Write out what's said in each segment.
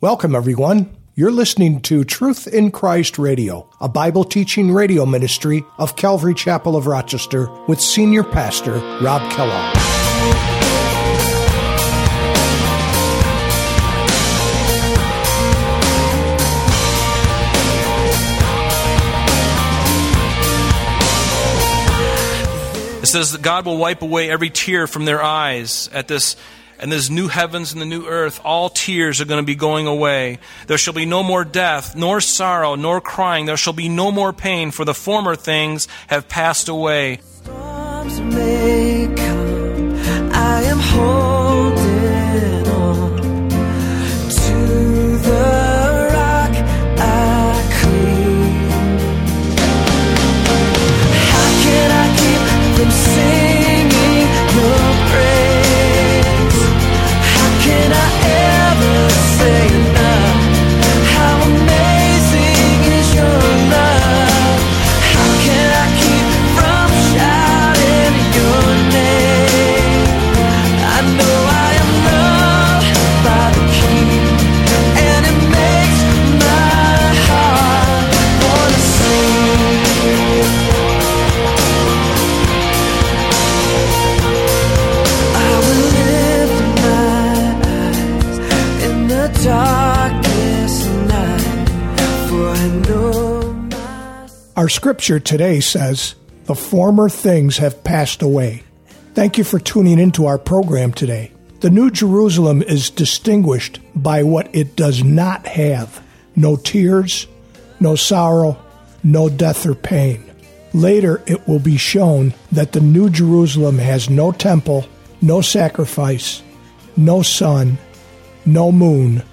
Welcome, everyone. You're listening to Truth in Christ Radio, a Bible teaching radio ministry of Calvary Chapel of Rochester with Senior Pastor Rob Kellogg. It says that God will wipe away every tear from their eyes at this and this new heavens and the new earth, all tears are going to be going away. There shall be no more death, nor sorrow, nor crying. There shall be no more pain, for the former things have passed away. Scripture today says, The former things have passed away. Thank you for tuning into our program today. The New Jerusalem is distinguished by what it does not have no tears, no sorrow, no death or pain. Later, it will be shown that the New Jerusalem has no temple, no sacrifice, no sun, no moon,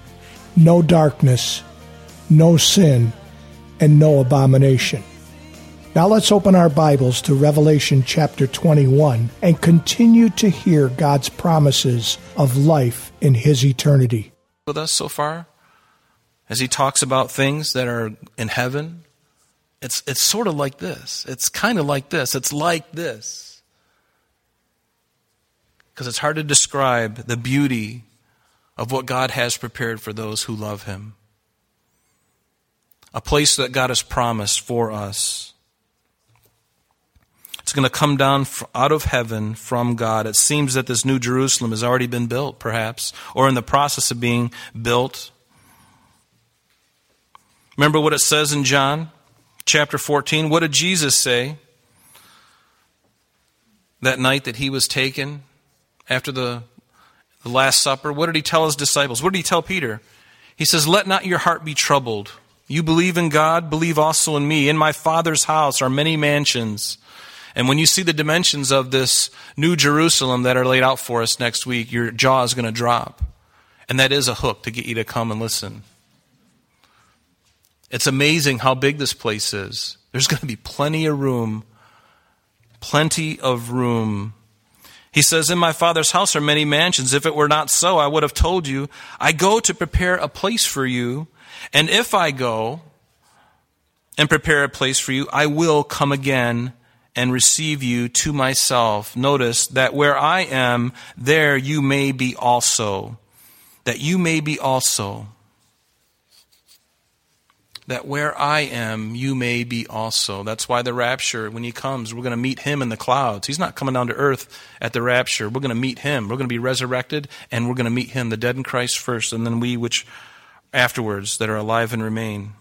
no darkness, no sin, and no abomination. Now let's open our Bibles to Revelation chapter 21 and continue to hear God's promises of life in His eternity. With us so far, as he talks about things that are in heaven, it's, it's sort of like this. It's kind of like this. It's like this. Because it's hard to describe the beauty of what God has prepared for those who love him. A place that God has promised for us. Going to come down out of heaven from God. It seems that this new Jerusalem has already been built, perhaps, or in the process of being built. Remember what it says in John chapter 14? What did Jesus say that night that he was taken after the, the Last Supper? What did he tell his disciples? What did he tell Peter? He says, Let not your heart be troubled. You believe in God, believe also in me. In my Father's house are many mansions. And when you see the dimensions of this new Jerusalem that are laid out for us next week, your jaw is going to drop. And that is a hook to get you to come and listen. It's amazing how big this place is. There's going to be plenty of room. Plenty of room. He says, In my Father's house are many mansions. If it were not so, I would have told you. I go to prepare a place for you. And if I go and prepare a place for you, I will come again and receive you to myself. Notice that where I am, there you may be also. That you may be also that where I am, you may be also. That's why the rapture, when he comes, we're going to meet him in the clouds. He's not coming down to earth at the rapture. We're going to meet him. We're going to be resurrected, and we're going to meet him, the dead in Christ first, and then we which afterwards that are alive and remain.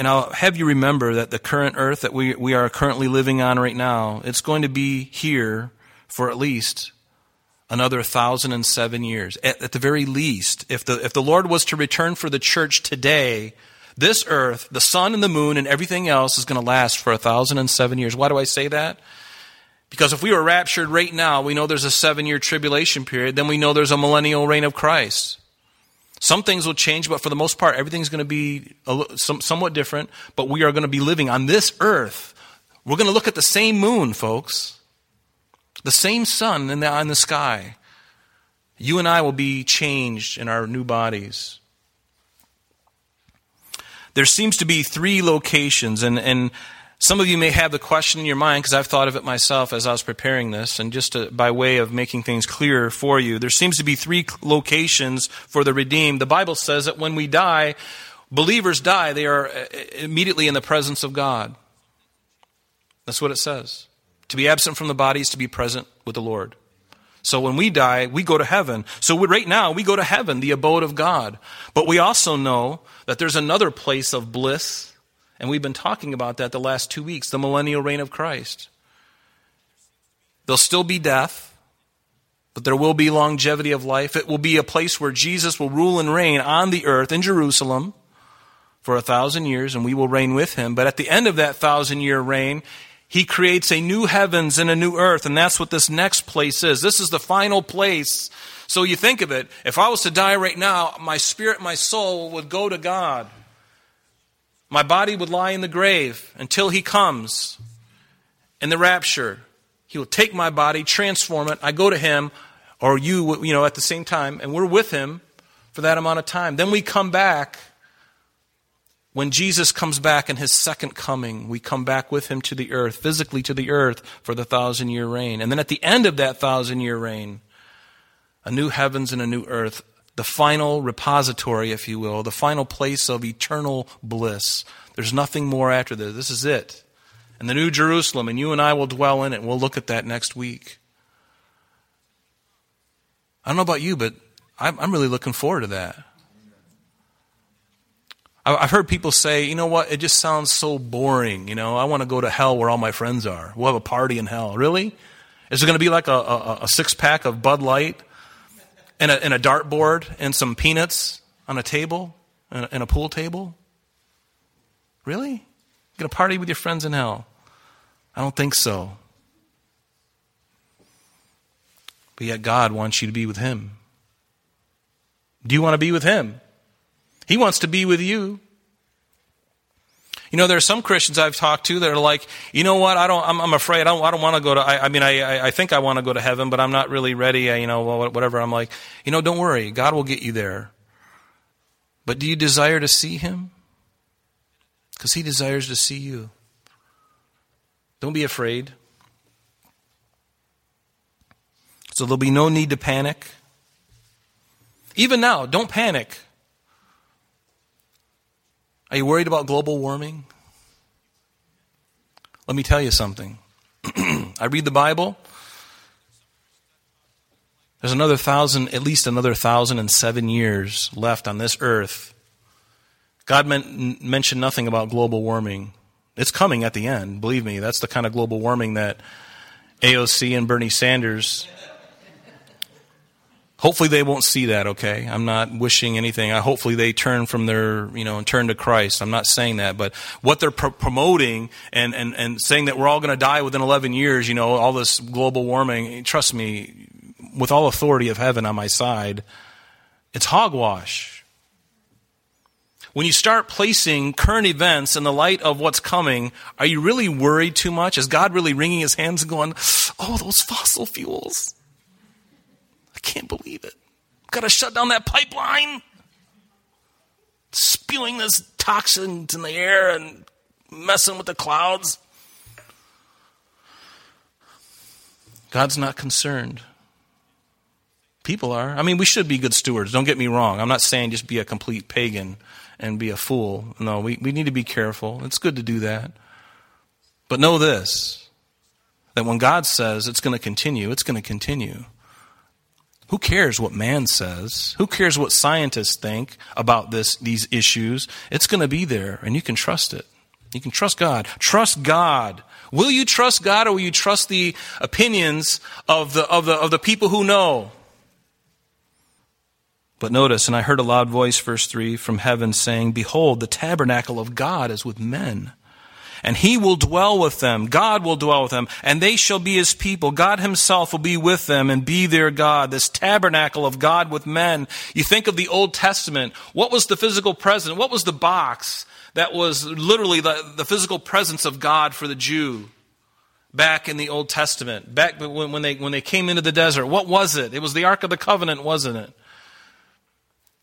And I'll have you remember that the current earth that we, we are currently living on right now, it's going to be here for at least another thousand and seven years. At, at, the very least, if the, if the Lord was to return for the church today, this earth, the sun and the moon and everything else is going to last for a thousand and seven years. Why do I say that? Because if we were raptured right now, we know there's a seven year tribulation period, then we know there's a millennial reign of Christ. Some things will change, but for the most part, everything's going to be somewhat different, but we are going to be living on this earth. We're going to look at the same moon, folks. The same sun in the, in the sky. You and I will be changed in our new bodies. There seems to be three locations, and, and Some of you may have the question in your mind, because I've thought of it myself as I was preparing this, and just to, by way of making things clearer for you, there seems to be three locations for the redeemed. The Bible says that when we die, believers die, they are uh, immediately in the presence of God. That's what it says. To be absent from the body is to be present with the Lord. So when we die, we go to heaven. So we, right now, we go to heaven, the abode of God. But we also know that there's another place of bliss and we've been talking about that the last two weeks the millennial reign of Christ. There'll still be death, but there will be longevity of life. It will be a place where Jesus will rule and reign on the earth in Jerusalem for a thousand years, and we will reign with him. But at the end of that thousand year reign, he creates a new heavens and a new earth, and that's what this next place is. This is the final place. So you think of it, if I was to die right now, my spirit, my soul would go to God. My body would lie in the grave until he comes in the rapture. He will take my body, transform it. I go to him, or you, you know, at the same time, and we're with him for that amount of time. Then we come back. When Jesus comes back in his second coming, we come back with him to the earth, physically to the earth for the thousand year reign. And then at the end of that thousand year reign, a new heavens and a new earth, the final repository, if you will, the final place of eternal bliss. There's nothing more after this. This is it. And the New Jerusalem, and you and I will dwell in it. We'll look at that next week. I don't know about you, but I'm really looking forward to that. I've heard people say, you know what, it just sounds so boring. You know, I want to go to hell where all my friends are. We'll have a party in hell. Really? Is it going to be like a, a, a six pack of Bud Light and a, and a dartboard and some peanuts on a table and a, and a pool table? Really? Get a party with your friends in hell? I don't think so. But yet, God wants you to be with Him. Do you want to be with Him? He wants to be with you. You know, there are some Christians I've talked to that are like, you know what? I don't. I'm, I'm afraid. I don't. I don't want to go to. I, I mean, I, I think I want to go to heaven, but I'm not really ready. I, you know, whatever. I'm like, you know, don't worry. God will get you there. But do you desire to see Him? Because He desires to see you. Don't be afraid. So there'll be no need to panic. Even now, don't panic. Are you worried about global warming? Let me tell you something. I read the Bible. There's another thousand, at least another thousand and seven years left on this earth. God mentioned nothing about global warming. It's coming at the end, believe me. That's the kind of global warming that AOC and Bernie Sanders Hopefully they won't see that, okay? I'm not wishing anything. I, hopefully they turn from their, you know, and turn to Christ. I'm not saying that. But what they're pro- promoting and, and, and saying that we're all going to die within 11 years, you know, all this global warming, trust me, with all authority of heaven on my side, it's hogwash. When you start placing current events in the light of what's coming, are you really worried too much? Is God really wringing his hands and going, oh, those fossil fuels? I can't believe it. Got to shut down that pipeline. Spewing this toxins in the air and messing with the clouds. God's not concerned. People are. I mean, we should be good stewards. Don't get me wrong. I'm not saying just be a complete pagan and be a fool. No, we, we need to be careful. It's good to do that. But know this that when God says it's going to continue, it's going to continue. Who cares what man says? Who cares what scientists think about this, these issues? It's going to be there, and you can trust it. You can trust God. Trust God. Will you trust God or will you trust the opinions of the, of the, of the people who know? But notice, and I heard a loud voice, verse 3, from heaven saying, Behold, the tabernacle of God is with men and he will dwell with them. God will dwell with them, and they shall be his people. God himself will be with them and be their God. This tabernacle of God with men. You think of the Old Testament. What was the physical presence? What was the box that was literally the, the physical presence of God for the Jew? Back in the Old Testament, back when they, when they came into the desert, what was it? It was the Ark of the Covenant, wasn't it?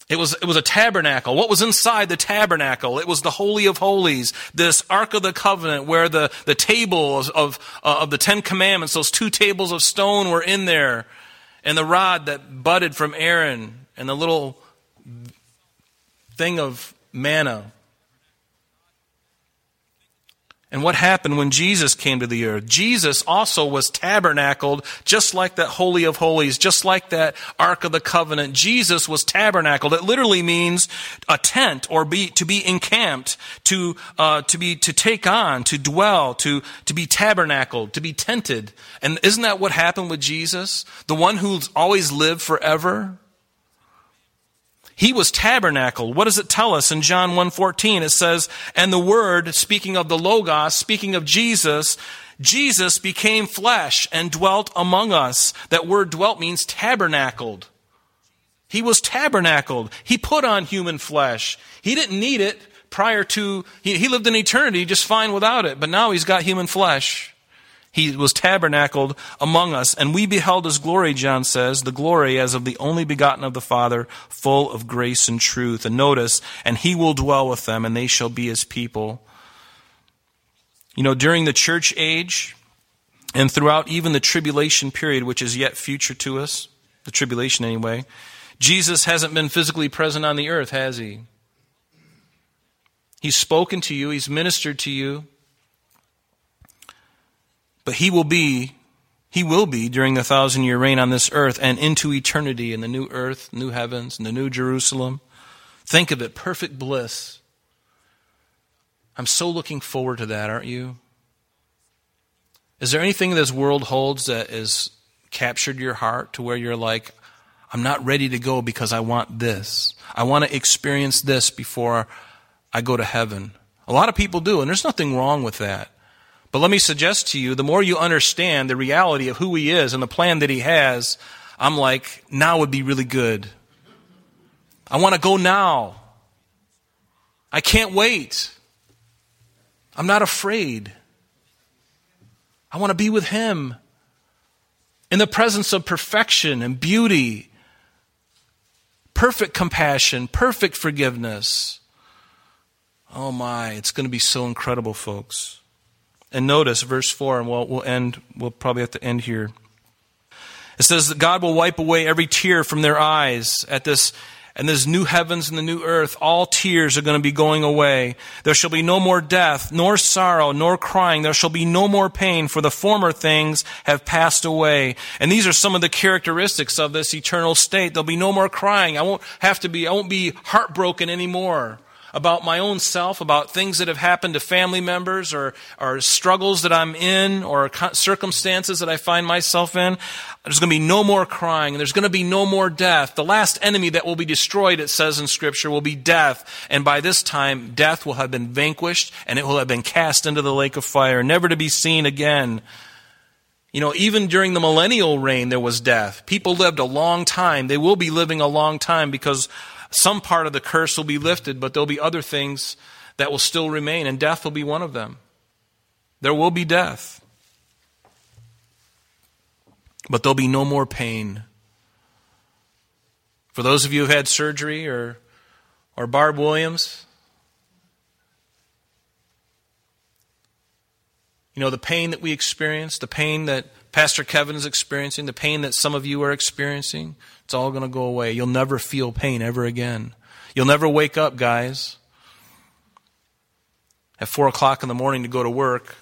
It was, it was a tabernacle. What was inside the tabernacle? It was the Holy of Holies, this Ark of the Covenant where the, the tables of, uh, of the Ten Commandments, those two tables of stone were in there, and the rod that budded from Aaron, and the little thing of manna. And what happened when Jesus came to the earth? Jesus also was tabernacled just like that Holy of Holies, just like that Ark of the Covenant. Jesus was tabernacled. It literally means a tent or be, to be encamped, to, uh, to be, to take on, to dwell, to, to be tabernacled, to be tented. And isn't that what happened with Jesus? The one who's always lived forever? He was tabernacled. What does it tell us in John 1:14? It says, "And the word, speaking of the logos, speaking of Jesus, Jesus became flesh and dwelt among us." That word dwelt means tabernacled. He was tabernacled. He put on human flesh. He didn't need it prior to, he, he lived in eternity just fine without it, but now he's got human flesh. He was tabernacled among us, and we beheld his glory, John says, the glory as of the only begotten of the Father, full of grace and truth. And notice, and he will dwell with them, and they shall be his people. You know, during the church age, and throughout even the tribulation period, which is yet future to us, the tribulation anyway, Jesus hasn't been physically present on the earth, has he? He's spoken to you, he's ministered to you. But he will be, he will be during the thousand year reign on this earth and into eternity in the new earth, new heavens, and the new Jerusalem. Think of it, perfect bliss. I'm so looking forward to that, aren't you? Is there anything this world holds that has captured your heart to where you're like, I'm not ready to go because I want this. I want to experience this before I go to heaven. A lot of people do, and there's nothing wrong with that. But let me suggest to you the more you understand the reality of who He is and the plan that He has, I'm like, now would be really good. I want to go now. I can't wait. I'm not afraid. I want to be with Him in the presence of perfection and beauty, perfect compassion, perfect forgiveness. Oh my, it's going to be so incredible, folks. And notice verse 4, and we'll, we'll end, we'll probably have to end here. It says that God will wipe away every tear from their eyes at this and this new heavens and the new earth, all tears are going to be going away. There shall be no more death, nor sorrow, nor crying. There shall be no more pain, for the former things have passed away. And these are some of the characteristics of this eternal state. There'll be no more crying. I won't have to be, I won't be heartbroken anymore about my own self, about things that have happened to family members or, or struggles that I'm in or circumstances that I find myself in. There's going to be no more crying. There's going to be no more death. The last enemy that will be destroyed, it says in Scripture, will be death. And by this time, death will have been vanquished and it will have been cast into the lake of fire, never to be seen again. You know, even during the millennial reign, there was death. People lived a long time. They will be living a long time because some part of the curse will be lifted, but there'll be other things that will still remain, and death will be one of them. There will be death. But there'll be no more pain. For those of you who've had surgery or, or Barb Williams, you know, the pain that we experience, the pain that Pastor Kevin is experiencing, the pain that some of you are experiencing, it's all going to go away. You'll never feel pain ever again. You'll never wake up, guys, at 4 o'clock in the morning to go to work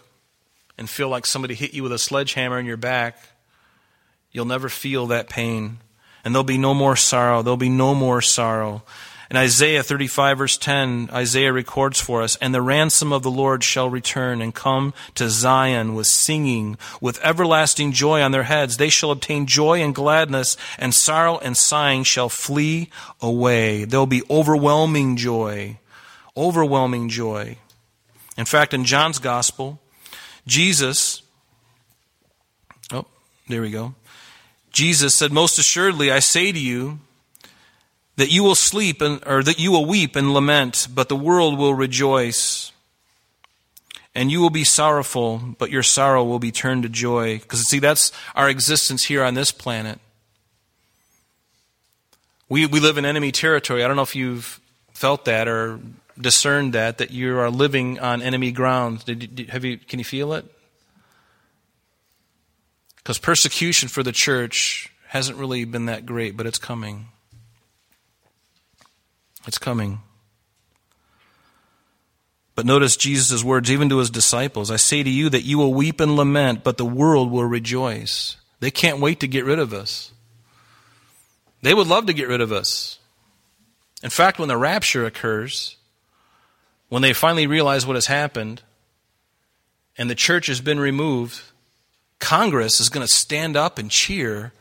and feel like somebody hit you with a sledgehammer in your back. You'll never feel that pain. And there'll be no more sorrow. There'll be no more sorrow. In Isaiah 35, verse 10, Isaiah records for us, And the ransom of the Lord shall return and come to Zion with singing, with everlasting joy on their heads. They shall obtain joy and gladness, and sorrow and sighing shall flee away. There'll be overwhelming joy. Overwhelming joy. In fact, in John's Gospel, Jesus, oh, there we go. Jesus said, Most assuredly, I say to you, that you will sleep and, or that you will weep and lament, but the world will rejoice. And you will be sorrowful, but your sorrow will be turned to joy. Because, see, that's our existence here on this planet. We, we live in enemy territory. I don't know if you've felt that or discerned that, that you are living on enemy ground. Did, did, have you, can you feel it? Because persecution for the church hasn't really been that great, but it's coming. It's coming. But notice Jesus' words, even to his disciples I say to you that you will weep and lament, but the world will rejoice. They can't wait to get rid of us. They would love to get rid of us. In fact, when the rapture occurs, when they finally realize what has happened, and the church has been removed, Congress is going to stand up and cheer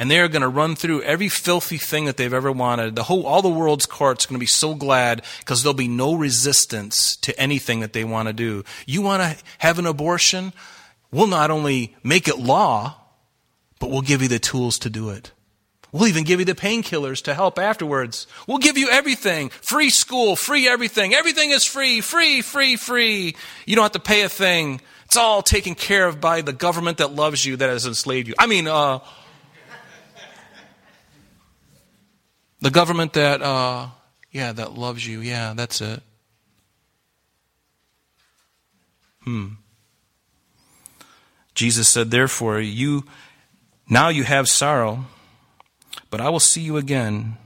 and they are going to run through every filthy thing that they've ever wanted. The whole, all the world's courts are going to be so glad because there'll be no resistance to anything that they want to do. You want to have an abortion? We'll not only make it law, but we'll give you the tools to do it. We'll even give you the painkillers to help afterwards. We'll give you everything. Free school, free everything. Everything is free, free, free, free. You don't have to pay a thing. It's all taken care of by the government that loves you, that has enslaved you. I mean, uh, The government that, uh, yeah, that loves you. Yeah, that's it. Hmm. Jesus said, Therefore, you now you have sorrow, but I will see you again,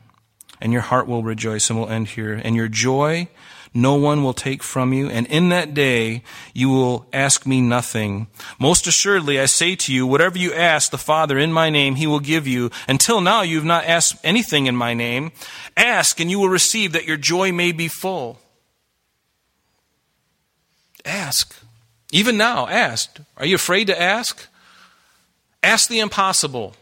and your heart will rejoice, and we'll end here. And your joy no one will take from you, and in that day you will ask me nothing. Most assuredly, I say to you, whatever you ask the Father in my name, he will give you. Until now, you have not asked anything in my name. Ask, and you will receive, that your joy may be full. Ask. Even now, ask. Are you afraid to ask? Ask the impossible.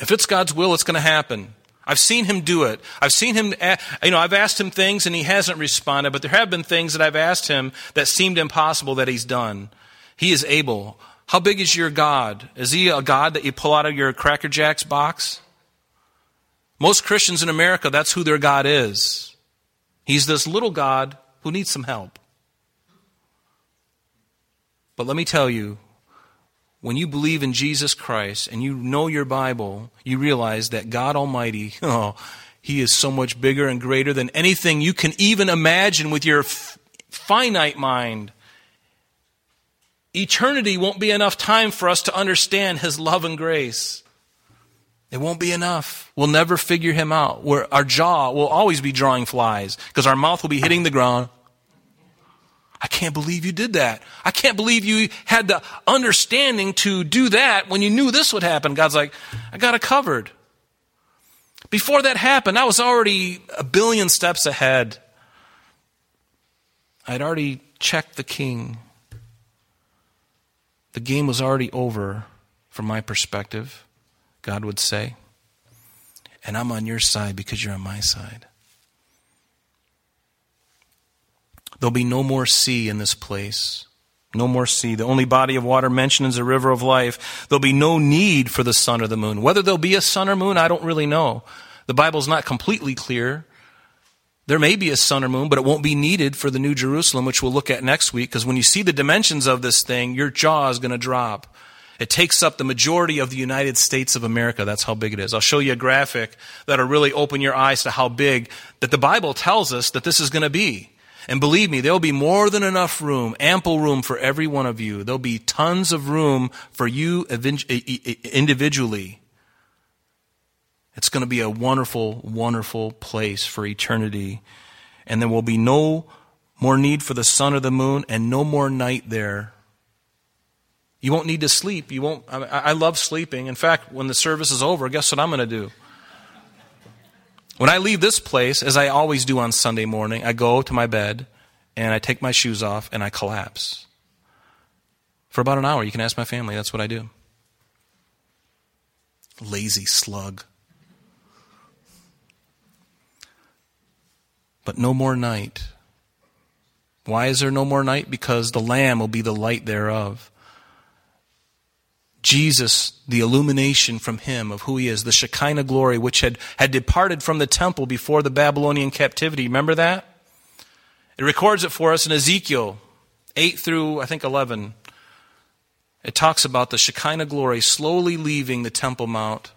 If it's God's will, it's going to happen. I've seen him do it. I've seen him, eh, you know, I've asked him things and he hasn't responded, but there have been things that I've asked him that seemed impossible that he's done. He is able. How big is your God? Is he a God that you pull out of your Cracker Jacks box? Most Christians in America, that's who their God is. He's this little God who needs some help. But let me tell you, when you believe in Jesus Christ and you know your Bible, you realize that God Almighty, oh, He is so much bigger and greater than anything you can even imagine with your f- finite mind. Eternity won't be enough time for us to understand His love and grace. It won't be enough. We'll never figure Him out. Where our jaw will always be drawing flies because our mouth will be hitting the ground. I can't believe you did that. I can't believe you had the understanding to do that when you knew this would happen. God's like, I got it covered. Before that happened, I was already a billion steps ahead. I'd already checked the king. The game was already over from my perspective, God would say. And I'm on your side because you're on my side. There'll be no more sea in this place. No more sea. The only body of water mentioned is a river of life. There'll be no need for the sun or the moon. Whether there'll be a sun or moon, I don't really know. The Bible's not completely clear. There may be a sun or moon, but it won't be needed for the New Jerusalem, which we'll look at next week, because when you see the dimensions of this thing, your jaw is going to drop. It takes up the majority of the United States of America. That's how big it is. I'll show you a graphic that'll really open your eyes to how big that the Bible tells us that this is going to be. And believe me, there'll be more than enough room, ample room for every one of you. There'll be tons of room for you individually. It's going to be a wonderful, wonderful place for eternity. And there will be no more need for the sun or the moon and no more night there. You won't need to sleep. You won't. I, love sleeping. In fact, when the service is over, guess what I'm going to do? When I leave this place, as I always do on Sunday morning, I go to my bed and I take my shoes off and I collapse. For about an hour, you can ask my family, that's what I do. Lazy slug. But no more night. Why is there no more night? Because the Lamb will be the light thereof. Jesus, the illumination from him of who he is, the Shekinah glory which had, had departed from the temple before the Babylonian captivity. Remember that? It records it for us in Ezekiel 8 through, I think, 11. It talks about the Shekinah glory slowly leaving the Temple Mount,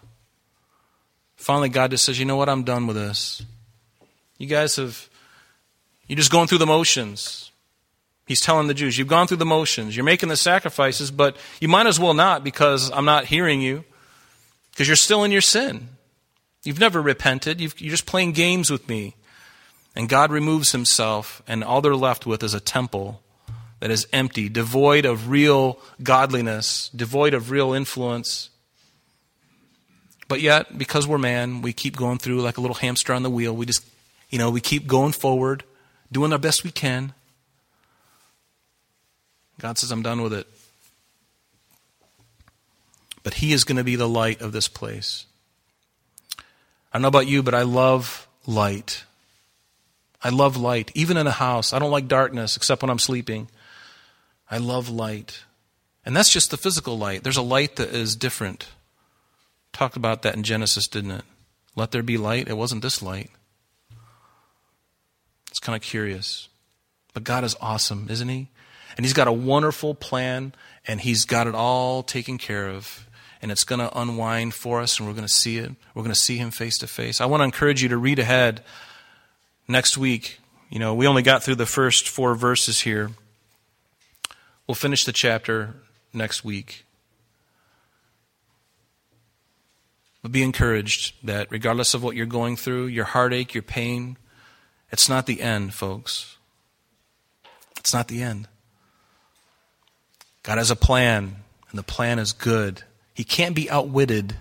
Finally, God just says, you know what? I'm done with this. You guys have, you're just going through the motions. He's telling the Jews, you've gone through the motions. You're making the sacrifices, but you might as well not because I'm not hearing you because you're still in your sin. You've never repented. you are just playing games with me. And God removes himself, and all they're left with is a temple that is empty, devoid of real godliness, devoid of real influence. But yet, because we're man, we keep going through like a little hamster on the wheel. We just, you know, we keep going forward, doing our best we can. God says, I'm done with it. But He is going to be the light of this place. I don't know about you, but I love light. I love light, even in a house. I don't like darkness except when I'm sleeping. I love light. And that's just the physical light. There's a light that is different. Talked about that in Genesis, didn't it? Let there be light. It wasn't this light. It's kind of curious. But God is awesome, isn't He? And He's got a wonderful plan, and He's got it all taken care of. And it's going to unwind for us, and we're going to see it. We're going to see Him face to face. I want to encourage you to read ahead next week. You know, we only got through the first four verses here. We'll finish the chapter next week. But be encouraged that regardless of what you're going through, your heartache, your pain, it's not the end, folks. It's not the end. God has a plan, and the plan is good. He can't be outwitted.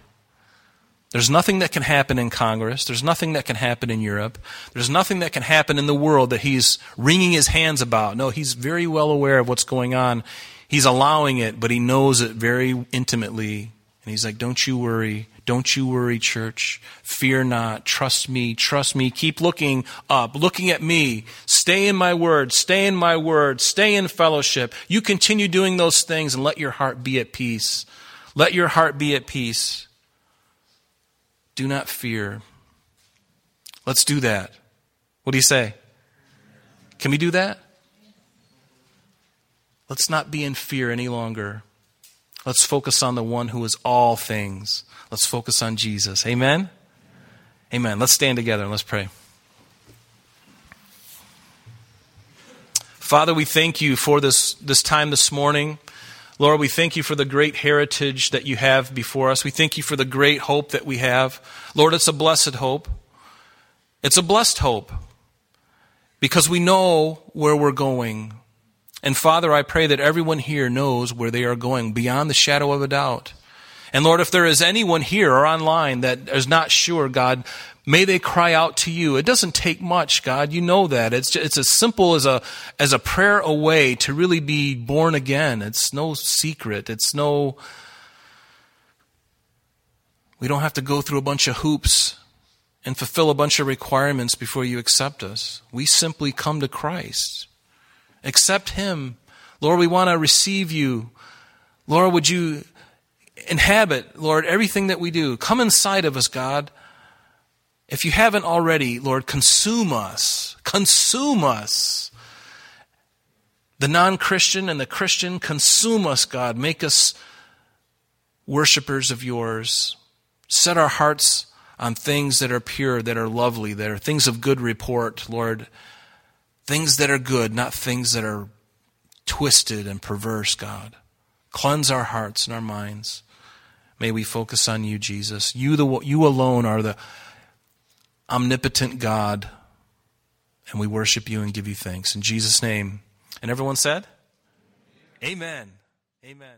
There's nothing that can happen in Congress. There's nothing that can happen in Europe. There's nothing that can happen in the world that he's wringing his hands about. No, he's very well aware of what's going on. He's allowing it, but he knows it very intimately. And he's like, Don't you worry. Don't you worry, church. Fear not. Trust me. Trust me. Keep looking up, looking at me. Stay in my word. Stay in my word. Stay in fellowship. You continue doing those things and let your heart be at peace. Let your heart be at peace. Do not fear. Let's do that. What do you say? Can we do that? Let's not be in fear any longer. Let's focus on the one who is all things. Let's focus on Jesus. Amen? Amen. Let's stand together and let's pray. Father, we thank you for this, this time this morning. Lord, we thank you for the great heritage that you have before us. We thank you for the great hope that we have. Lord, it's a blessed hope. It's a blessed hope because we know where we're going. And Father, I pray that everyone here knows where they are going beyond the shadow of a doubt. And Lord, if there is anyone here or online that is not sure, God, may they cry out to you. It doesn't take much, God. You know that. It's, it's as simple as a, as a prayer away to really be born again. It's no secret. It's no, we don't have to go through a bunch of hoops and fulfill a bunch of requirements before you accept us. We simply come to Christ. Accept Him. Lord, we want to receive you. Lord, would you inhabit, Lord, everything that we do. Come inside of us, God. If you haven't already, Lord, consume us. Consume us. The non Christian and the Christian, consume us, God. Make us worshippers of yours. Set our hearts on things that are pure, that are lovely, that are things of good report, Lord. Things that are good, not things that are twisted and perverse, God. Cleanse our hearts and our minds. May we focus on you, Jesus. You, the, you alone are the omnipotent God, and we worship you and give you thanks. In Jesus' name. And everyone said, Amen. Amen.